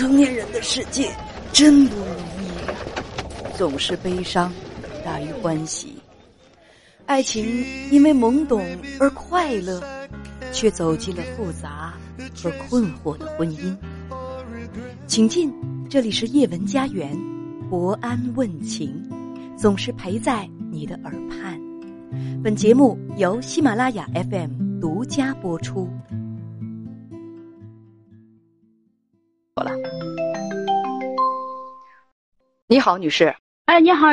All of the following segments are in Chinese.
成年人的世界真不容易，总是悲伤大于欢喜。爱情因为懵懂而快乐，却走进了复杂和困惑的婚姻。请进，这里是叶文家园，博安问情，总是陪在你的耳畔。本节目由喜马拉雅 FM 独家播出。你好，女士。哎，你好，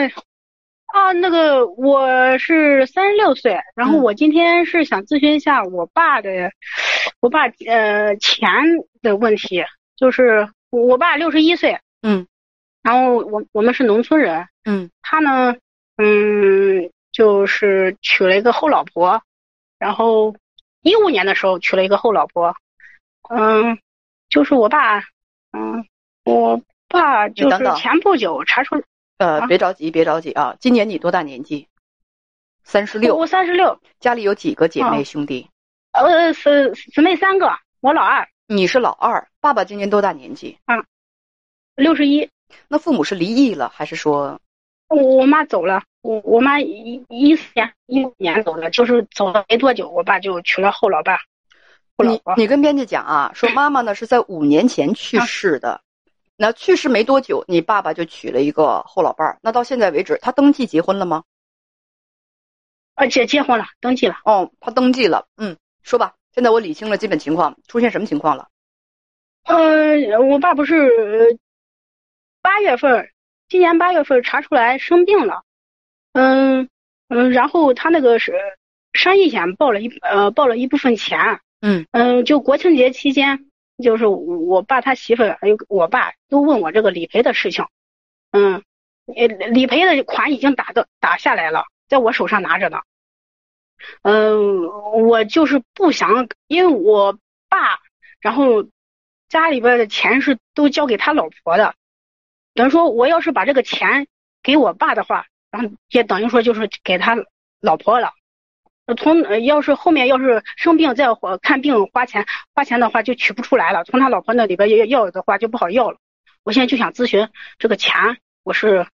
啊，那个我是三十六岁，然后我今天是想咨询一下我爸的，我爸呃钱的问题，就是我爸六十一岁，嗯，然后我我们是农村人，嗯，他呢，嗯，就是娶了一个后老婆，然后一五年的时候娶了一个后老婆，嗯，就是我爸。嗯，我爸就是前不久查出，呃，别着急，别着急啊！今年你多大年纪？三十六。我三十六。家里有几个姐妹兄弟？呃，姊姊妹三个，我老二。你是老二。爸爸今年多大年纪？嗯，六十一。那父母是离异了，还是说？我我妈走了，我我妈一一四年一五年走了，就是走了没多久，我爸就娶了后老伴。你你跟编辑讲啊，说妈妈呢是在五年前去世的，那去世没多久，你爸爸就娶了一个后老伴儿。那到现在为止，他登记结婚了吗？而且结婚了，登记了。哦，他登记了。嗯，说吧，现在我理清了基本情况，出现什么情况了？嗯，我爸不是八月份，今年八月份查出来生病了。嗯嗯，然后他那个是商业险报了一呃报了一部分钱。嗯嗯，就国庆节期间，就是我爸他媳妇还有我爸都问我这个理赔的事情。嗯，呃，理赔的款已经打的打下来了，在我手上拿着呢。嗯，我就是不想，因为我爸，然后家里边的钱是都交给他老婆的，等于说我要是把这个钱给我爸的话，然后也等于说就是给他老婆了。从呃要是后面要是生病再花看病花钱花钱的话就取不出来了，从他老婆那里边要要的话就不好要了。我现在就想咨询这个钱，我是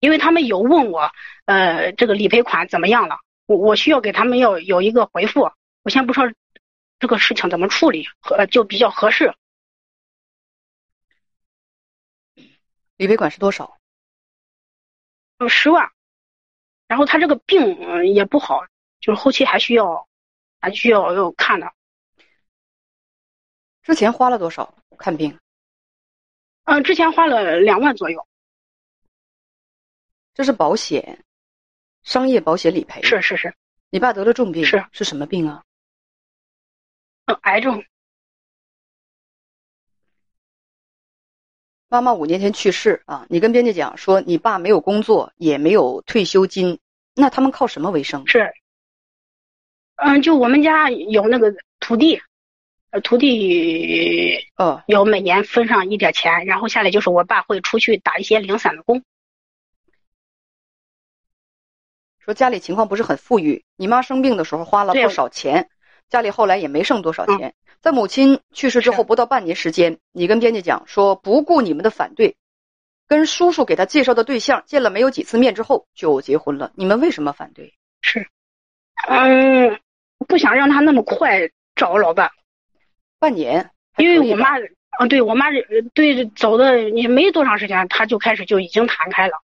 因为他们有问我，呃，这个理赔款怎么样了？我我需要给他们要有一个回复。我先不说这个事情怎么处理和就比较合适。理赔款是多少？十万。然后他这个病也不好。就是后期还需要，还需要要看的。之前花了多少看病？嗯，之前花了两万左右。这是保险，商业保险理赔。是是是。你爸得了重病，是是什么病啊？嗯，癌症。妈妈五年前去世啊！你跟编辑讲说，你爸没有工作，也没有退休金，那他们靠什么为生？是。嗯，就我们家有那个土地，呃，土地，哦，有每年分上一点钱，然后下来就是我爸会出去打一些零散的工。说家里情况不是很富裕，你妈生病的时候花了不少钱，家里后来也没剩多少钱。在母亲去世之后不到半年时间，你跟编辑讲说，不顾你们的反对，跟叔叔给他介绍的对象见了没有几次面之后就结婚了。你们为什么反对？是，嗯。不想让他那么快找老伴，半年，因为我妈，啊，对我妈对走的也没多长时间，他就开始就已经谈开了，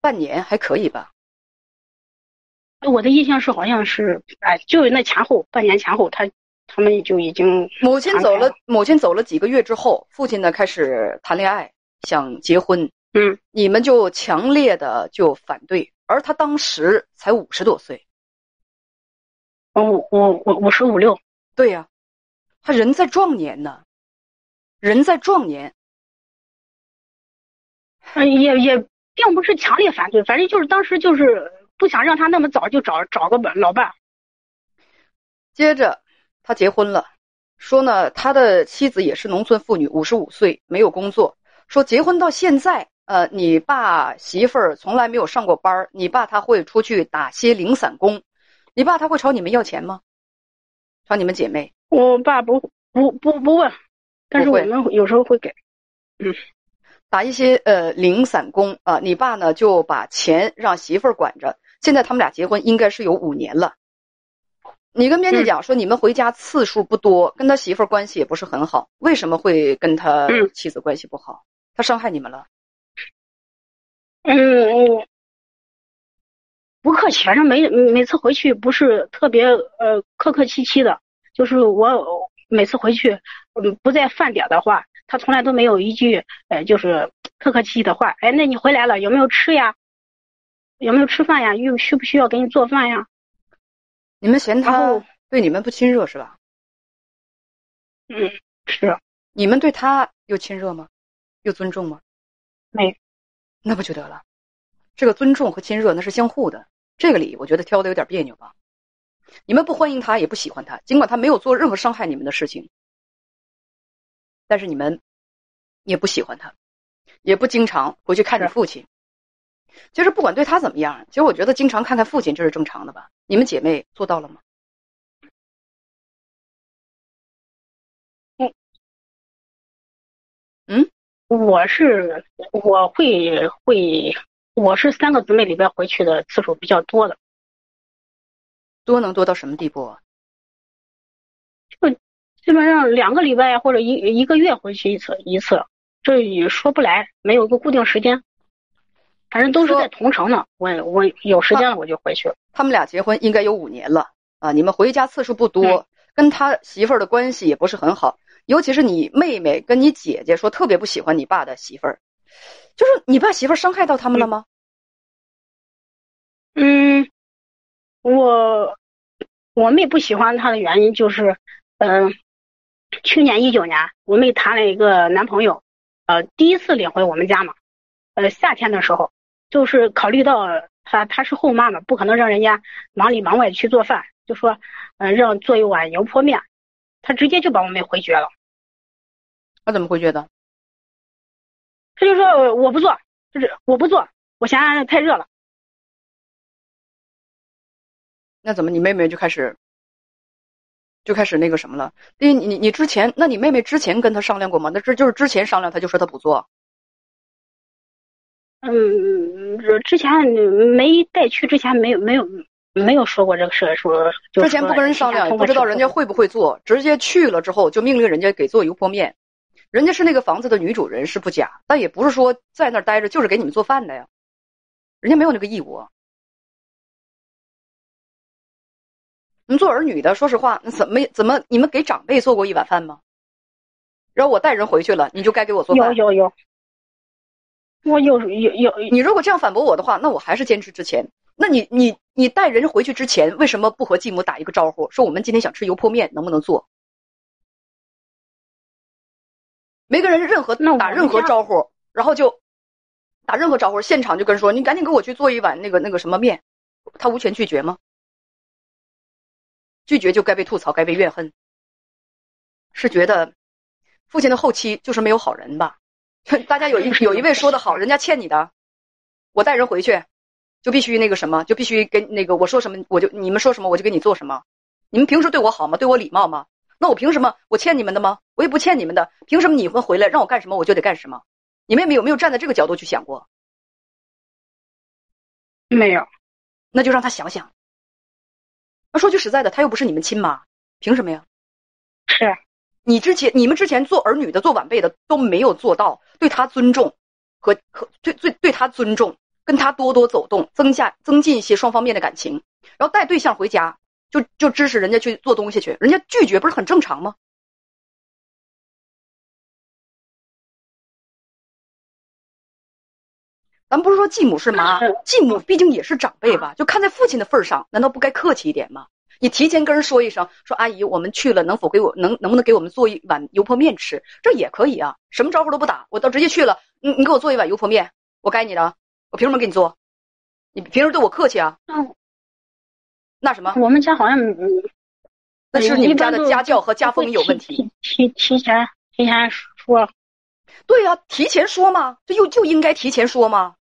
半年还可以吧？我的印象是好像是，哎，就那前后半年前后，他他们就已经母亲走了，母亲走了几个月之后，父亲呢开始谈恋爱，想结婚，嗯，你们就强烈的就反对，而他当时才五十多岁。我我我我十五六，对呀，他人在壮年呢，人在壮年，也也并不是强烈反对，反正就是当时就是不想让他那么早就找找个老伴。接着他结婚了，说呢，他的妻子也是农村妇女，五十五岁，没有工作。说结婚到现在，呃，你爸媳妇儿从来没有上过班你爸他会出去打些零散工。你爸他会朝你们要钱吗？朝你们姐妹？我爸不不不不问，但是我们有时候会给。嗯，打一些呃零散工啊。你爸呢就把钱让媳妇儿管着。现在他们俩结婚应该是有五年了。你跟编辑讲说，你们回家次数不多，跟他媳妇儿关系也不是很好，为什么会跟他妻子关系不好？他伤害你们了？嗯，不客气，反正每每次回去不是特别呃客客气气的，就是我每次回去，嗯，不在饭点的话，他从来都没有一句呃就是客客气气的话。哎，那你回来了有没有吃呀？有没有吃饭呀？又需不需要给你做饭呀？你们嫌他对你们不亲热是吧？嗯，是。你们对他又亲热吗？又尊重吗？没。那不就得了？这个尊重和亲热那是相互的。这个理我觉得挑的有点别扭吧。你们不欢迎他，也不喜欢他，尽管他没有做任何伤害你们的事情，但是你们也不喜欢他，也不经常回去看着父亲。其实不管对他怎么样，其实我觉得经常看看父亲这是正常的吧。你们姐妹做到了吗？嗯嗯，我是我会会我是三个姊妹里边回去的次数比较多的，多能多到什么地步啊？就基本上两个礼拜或者一一个月回去一次一次，这也说不来，没有一个固定时间。反正都是在同城呢，我我有时间了我就回去。他们俩结婚应该有五年了啊，你们回家次数不多，跟他媳妇儿的关系也不是很好，尤其是你妹妹跟你姐姐说特别不喜欢你爸的媳妇儿，就是你爸媳妇伤害到他们了吗？嗯，我我妹不喜欢他的原因就是，嗯，去年一九年我妹谈了一个男朋友，呃，第一次领回我们家嘛，呃，夏天的时候。就是考虑到她她是后妈嘛，不可能让人家忙里忙外去做饭，就说，嗯，让做一碗油泼面，他直接就把我妹回绝了。他怎么回绝的？他就说我不做，就是我不做，我嫌太热了。那怎么你妹妹就开始就开始那个什么了？你你你之前，那你妹妹之前跟他商量过吗？那这就是之前商量，他就说他不做。嗯，之前没带去，之前没有没有没有说过这个事，说之前不跟人商量，不知道人家会不会做，直接去了之后就命令人家给做油泼面。人家是那个房子的女主人是不假，但也不是说在那儿待着就是给你们做饭的呀，人家没有那个义务。你们做儿女的，说实话，那怎么怎么你们给长辈做过一碗饭吗？然后我带人回去了，你就该给我做饭。有有有。我有有有，你如果这样反驳我的话，那我还是坚持之前。那你你你带人回去之前，为什么不和继母打一个招呼，说我们今天想吃油泼面，能不能做？没跟人任何打任何招呼，然后就打任何招呼，现场就跟说你赶紧给我去做一碗那个那个什么面，他无权拒绝吗？拒绝就该被吐槽，该被怨恨。是觉得父亲的后期就是没有好人吧？大家有一有一位说的好，人家欠你的，我带人回去，就必须那个什么，就必须跟那个我说什么，我就你们说什么，我就给你做什么。你们平时对我好吗？对我礼貌吗？那我凭什么？我欠你们的吗？我也不欠你们的，凭什么你们回来让我干什么我就得干什么？你妹妹有没有站在这个角度去想过？没有，那就让他想想。那说句实在的，他又不是你们亲妈，凭什么呀？是。你之前，你们之前做儿女的、做晚辈的都没有做到对他尊重，和和对对对他尊重，跟他多多走动，增加增进一些双方面的感情，然后带对象回家，就就支持人家去做东西去，人家拒绝不是很正常吗？咱不是说继母是妈，继母毕竟也是长辈吧，就看在父亲的份上，难道不该客气一点吗？你提前跟人说一声，说阿姨，我们去了，能否给我能能不能给我们做一碗油泼面吃？这也可以啊，什么招呼都不打，我倒直接去了。你你给我做一碗油泼面，我该你的，我凭什么给你做？你平时对我客气啊？嗯，那什么？我们家好像那是你们家的家教和家风有问题。提提前提前说，对呀，提前说嘛？这又就应该提前说嘛？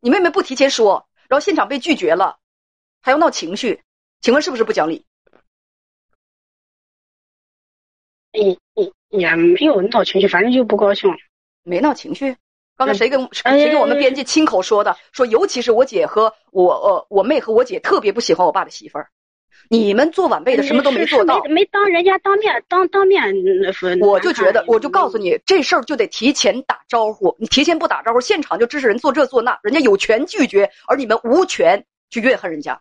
你妹妹不提前说，然后现场被拒绝了。还要闹情绪，请问是不是不讲理？也也也没有闹情绪，反正就不高兴。没闹情绪。刚才谁跟谁跟我们编辑亲口说的？说尤其是我姐和我呃我妹和我姐特别不喜欢我爸的媳妇儿。你们做晚辈的什么都没做到，没没当人家当面当当面。我就觉得，我就告诉你，这事儿就得提前打招呼。你提前不打招呼，现场就支持人做这做那，人家有权拒绝，而你们无权去怨恨人家。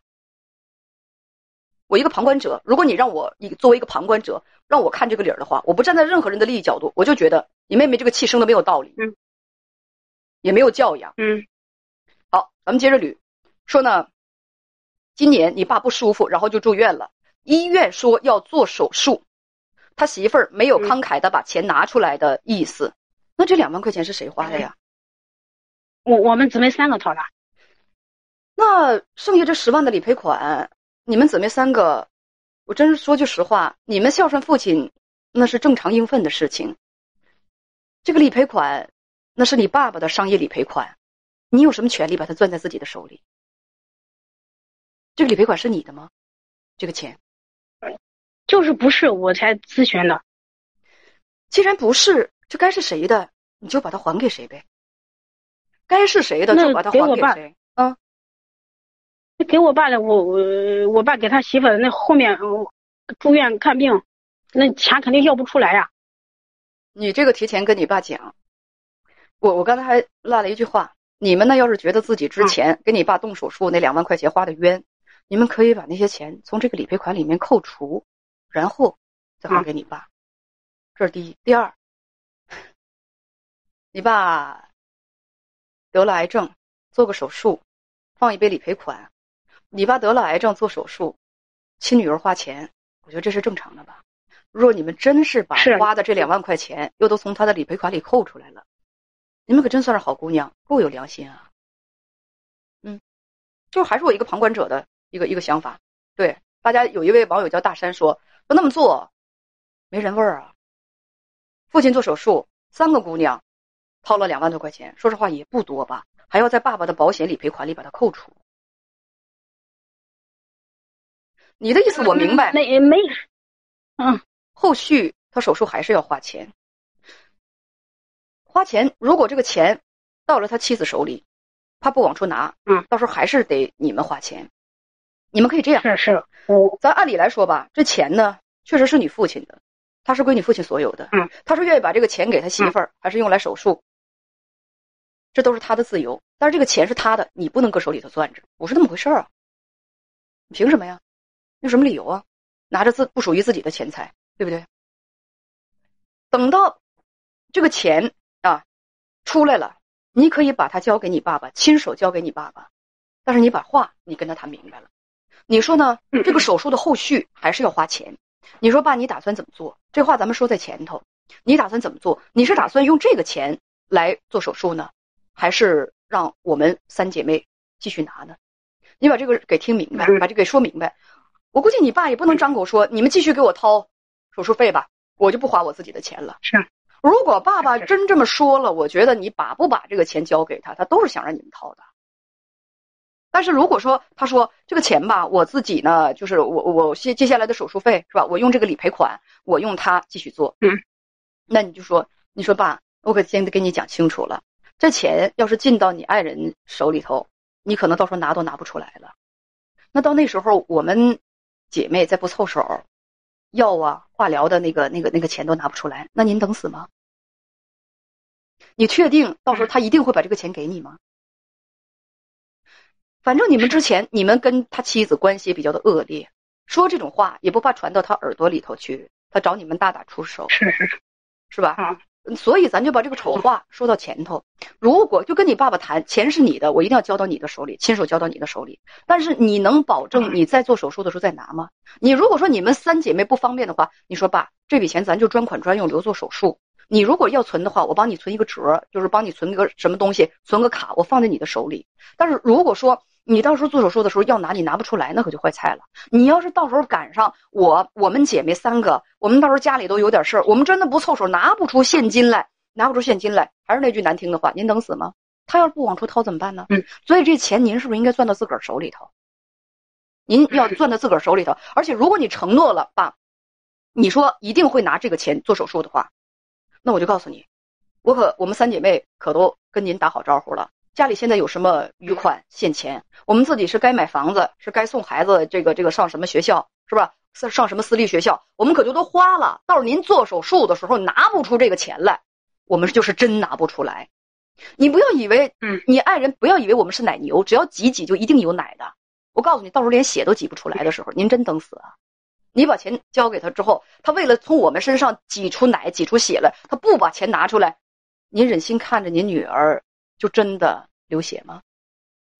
我一个旁观者，如果你让我一作为一个旁观者让我看这个理儿的话，我不站在任何人的利益角度，我就觉得你妹妹这个气生的没有道理，嗯，也没有教养，嗯。好，咱们接着捋，说呢。今年你爸不舒服，然后就住院了。医院说要做手术，他媳妇儿没有慷慨的把钱拿出来的意思。那这两万块钱是谁花的呀？我我们姊妹三个掏的。那剩下这十万的理赔款，你们姊妹三个，我真是说句实话，你们孝顺父亲那是正常应分的事情。这个理赔款，那是你爸爸的商业理赔款，你有什么权利把它攥在自己的手里？这个理赔款是你的吗？这个钱，就是不是我才咨询的。既然不是，这该是谁的，你就把它还给谁呗。该是谁的就把它还给谁。啊，给我爸的，我我我爸给他媳妇那后面住院看病，那钱肯定要不出来呀。你这个提前跟你爸讲，我我刚才还落了一句话，你们呢要是觉得自己之前给你爸动手术那两万块钱花的冤。你们可以把那些钱从这个理赔款里面扣除，然后再还给你爸。这是第一。第二，你爸得了癌症，做个手术，放一笔理赔款。你爸得了癌症做手术，亲女儿花钱，我觉得这是正常的吧？如果你们真是把花的这两万块钱又都从他的理赔款里扣出来了，你们可真算是好姑娘，够有良心啊！嗯，就还是我一个旁观者的。一个一个想法，对大家有一位网友叫大山说说那么做没人味儿啊。父亲做手术，三个姑娘掏了两万多块钱，说实话也不多吧，还要在爸爸的保险理赔款里把它扣除。你的意思我明白，没没，嗯，后续他手术还是要花钱，花钱。如果这个钱到了他妻子手里，他不往出拿，嗯，到时候还是得你们花钱。你们可以这样，是是，我咱按理来说吧，这钱呢确实是你父亲的，他是归你父亲所有的。嗯，他是愿意把这个钱给他媳妇儿，还是用来手术，这都是他的自由。但是这个钱是他的，你不能搁手里头攥着，不是那么回事儿啊！凭什么呀？有什么理由啊？拿着自不属于自己的钱财，对不对？等到这个钱啊出来了，你可以把它交给你爸爸，亲手交给你爸爸，但是你把话你跟他谈明白了。你说呢？这个手术的后续还是要花钱。你说爸，你打算怎么做？这话咱们说在前头。你打算怎么做？你是打算用这个钱来做手术呢，还是让我们三姐妹继续拿呢？你把这个给听明白，把这给说明白。我估计你爸也不能张口说你们继续给我掏手术费吧，我就不花我自己的钱了。是。如果爸爸 真这么说了，我觉得你把不把这个钱交给他，他都是想让你们掏的。但是如果说他说这个钱吧，我自己呢，就是我我接接下来的手术费是吧？我用这个理赔款，我用它继续做。嗯，那你就说，你说爸，我可先得跟你讲清楚了，这钱要是进到你爱人手里头，你可能到时候拿都拿不出来了。那到那时候，我们姐妹再不凑手，药啊、化疗的那个、那个、那个钱都拿不出来，那您等死吗？你确定到时候他一定会把这个钱给你吗？反正你们之前，你们跟他妻子关系比较的恶劣，说这种话也不怕传到他耳朵里头去，他找你们大打出手，是是是吧？所以咱就把这个丑话说到前头。如果就跟你爸爸谈，钱是你的，我一定要交到你的手里，亲手交到你的手里。但是你能保证你在做手术的时候再拿吗？你如果说你们三姐妹不方便的话，你说爸，这笔钱咱就专款专用留做手术。你如果要存的话，我帮你存一个折，就是帮你存个什么东西，存个卡，我放在你的手里。但是如果说，你到时候做手术的时候要拿，你拿不出来，那可就坏菜了。你要是到时候赶上我，我们姐妹三个，我们到时候家里都有点事儿，我们真的不凑手，拿不出现金来，拿不出现金来，还是那句难听的话，您能死吗？他要是不往出掏怎么办呢？嗯，所以这钱您是不是应该攥到自个儿手里头？您要攥到自个儿手里头，而且如果你承诺了爸，你说一定会拿这个钱做手术的话，那我就告诉你，我可我们三姐妹可都跟您打好招呼了。家里现在有什么余款现钱？我们自己是该买房子，是该送孩子这个这个上什么学校，是吧？上上什么私立学校，我们可就都花了。到时候您做手术的时候拿不出这个钱来，我们就是真拿不出来。你不要以为，嗯，你爱人不要以为我们是奶牛，只要挤挤就一定有奶的。我告诉你，到时候连血都挤不出来的时候，您真等死啊！你把钱交给他之后，他为了从我们身上挤出奶、挤出血来，他不把钱拿出来，您忍心看着您女儿就真的流血吗？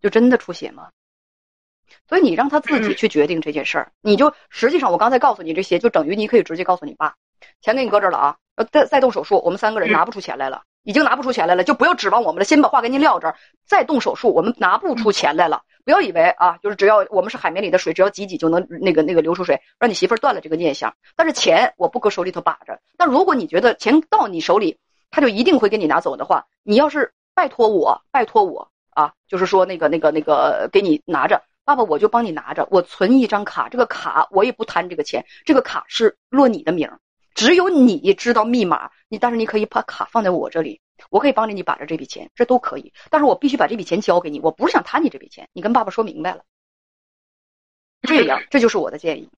就真的出血吗？所以你让他自己去决定这件事儿，你就实际上我刚才告诉你这些，就等于你可以直接告诉你爸，钱给你搁这儿了啊，再再动手术，我们三个人拿不出钱来了，已经拿不出钱来了，就不要指望我们了。先把话给您撂这儿，再动手术，我们拿不出钱来了。不要以为啊，就是只要我们是海绵里的水，只要挤挤就能那个那个流出水，让你媳妇儿断了这个念想。但是钱我不搁手里头把着。但如果你觉得钱到你手里，他就一定会给你拿走的话，你要是拜托我，拜托我啊，就是说那个那个那个给你拿着，爸爸我就帮你拿着，我存一张卡，这个卡我也不贪这个钱，这个卡是落你的名儿，只有你知道密码，你但是你可以把卡放在我这里。我可以帮着你把着这笔钱，这都可以，但是我必须把这笔钱交给你。我不是想贪你这笔钱，你跟爸爸说明白了。这样，这就是我的建议。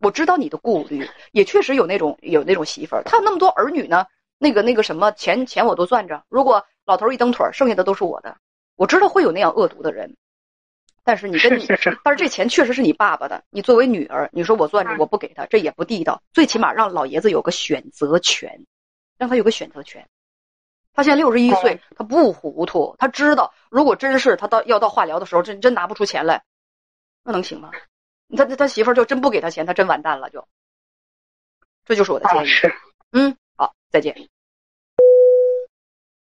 我知道你的顾虑，也确实有那种有那种媳妇儿，她有那么多儿女呢，那个那个什么钱钱我都攥着。如果老头一蹬腿，剩下的都是我的。我知道会有那样恶毒的人，但是你跟你，但是这钱确实是你爸爸的。你作为女儿，你说我攥着我不给他，这也不地道。最起码让老爷子有个选择权，让他有个选择权。他现在六十一岁，他不糊涂，他知道，如果真是他到要到化疗的时候，真真拿不出钱来，那能行吗？他他媳妇儿就真不给他钱，他真完蛋了，就。这就是我的建议。嗯，好，再见。